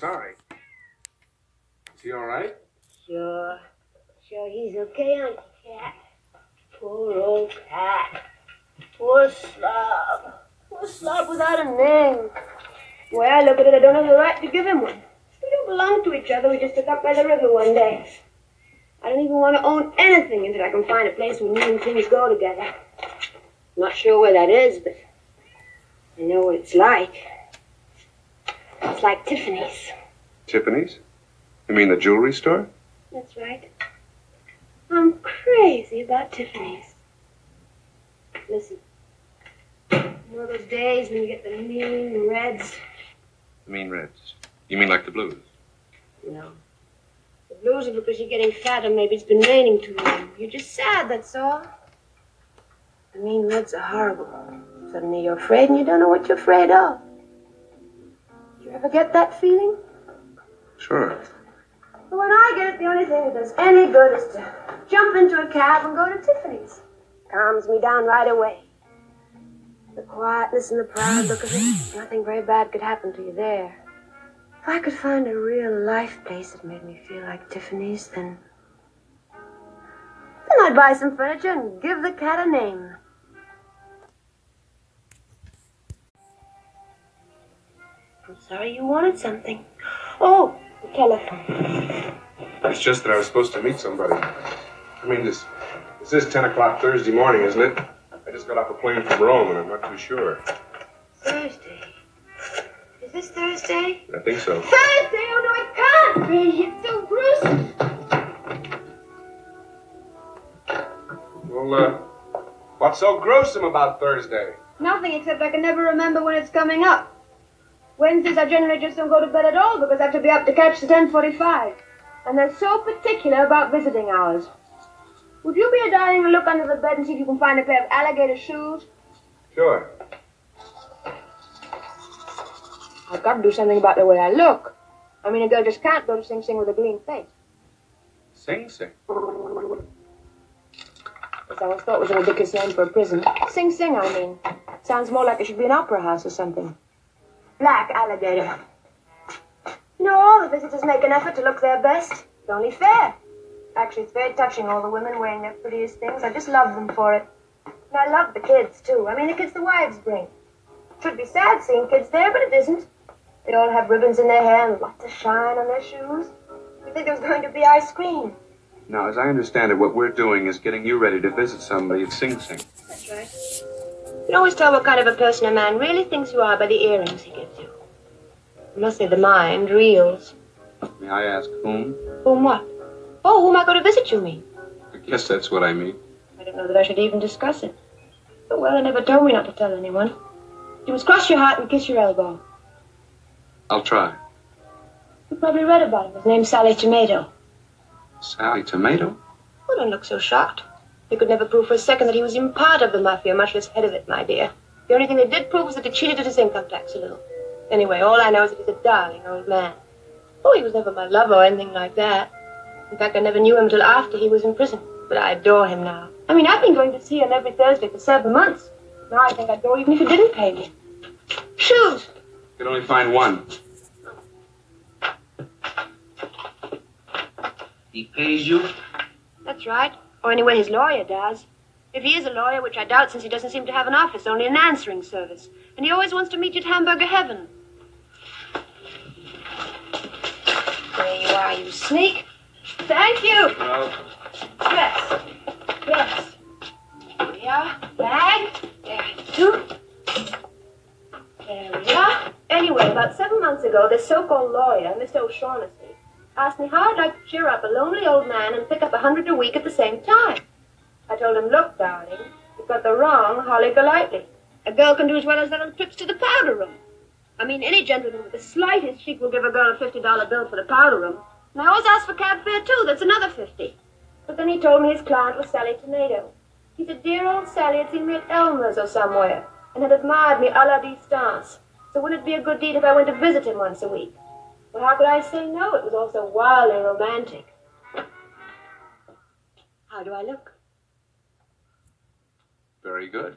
sorry. Is he all right? Sure. Sure, he's okay, Auntie Cat. Poor old cat. Poor slob. Poor slob without a name. Well, look at it, I don't have the right to give him one. We don't belong to each other. We just took up by the river one day. I don't even want to own anything until I can find a place where me and things go together. I'm not sure where that is, but I know what it's like. Like Tiffany's. Tiffany's? You mean the jewelry store? That's right. I'm crazy about Tiffany's. Listen. You know those days when you get the mean reds? The mean reds. You mean like the blues? No. The blues are because you're getting fat or maybe it's been raining too long. You're just sad, that's all. The mean reds are horrible. Suddenly you're afraid and you don't know what you're afraid of. You ever get that feeling? Sure. But when I get it, the only thing that does any good is to jump into a cab and go to Tiffany's. Calms me down right away. The quietness and the proud look of it, nothing very bad could happen to you there. If I could find a real life place that made me feel like Tiffany's, then. Then I'd buy some furniture and give the cat a name. I'm sorry you wanted something. Oh, the telephone. It's just that I was supposed to meet somebody. I mean, this this is 10 o'clock Thursday morning, isn't it? I just got off a plane from Rome, and I'm not too sure. Thursday. Is this Thursday? I think so. Thursday? Oh no, it can't be. It's so gruesome. Well, uh, what's so gruesome about Thursday? Nothing except I can never remember when it's coming up. Wednesdays I generally just don't go to bed at all because I have to be up to catch the 10:45, and they're so particular about visiting hours. Would you be a darling and look under the bed and see if you can find a pair of alligator shoes? Sure. I've got to do something about the way I look. I mean, a girl just can't go to Sing Sing with a green face. Sing Sing. I always thought was a ridiculous name for a prison. Sing Sing, I mean. Sounds more like it should be an opera house or something. Black alligator. You know, all the visitors make an effort to look their best. It's only fair. Actually, it's very touching, all the women wearing their prettiest things. I just love them for it. And I love the kids, too. I mean, the kids the wives bring. It should be sad seeing kids there, but it isn't. They all have ribbons in their hair and lots of shine on their shoes. You think there's going to be ice cream. Now, as I understand it, what we're doing is getting you ready to visit somebody at Sing Sing. That's right. You can always tell what kind of a person a man really thinks you are by the earrings he gives you. I must say the mind reels. May I ask whom? Whom what? Oh, whom I go to visit, you mean? I guess that's what I mean. I don't know that I should even discuss it. Oh, well, they never told me not to tell anyone. You must cross your heart and kiss your elbow. I'll try. You probably read about him. His name's Sally Tomato. Sally Tomato? Oh, don't look so shocked. They could never prove for a second that he was even part of the mafia, much less head of it, my dear. The only thing they did prove was that he cheated at his income tax a little. Anyway, all I know is that he's a darling old man. Oh, he was never my lover or anything like that. In fact, I never knew him till after he was in prison. But I adore him now. I mean, I've been going to see him every Thursday for seven months. Now I think I'd go even if he didn't pay me. Shoes! You can only find one. He pays you? That's right. Or anyway, his lawyer does. If he is a lawyer, which I doubt since he doesn't seem to have an office, only an answering service. And he always wants to meet you at Hamburger Heaven. There you are, you sneak. Thank you. Well, Yes. Yes. Here we are. Bag. There, two. There we are. Anyway, about seven months ago, this so-called lawyer, Mr. O'Shaughnessy, asked me how I'd like to cheer up a lonely old man and pick up a hundred a week at the same time. I told him, look, darling, you've got the wrong Holly Golightly. A girl can do as well as that on trips to the powder room. I mean, any gentleman with the slightest cheek will give a girl a $50 bill for the powder room. And I always ask for cab fare, too. That's another 50 But then he told me his client was Sally Tomato. He said, dear old Sally had seen me at El Morocco or somewhere and had admired me a la distance. So wouldn't it be a good deed if I went to visit him once a week? Well, how could I say no? It was all so wildly romantic. How do I look? very good.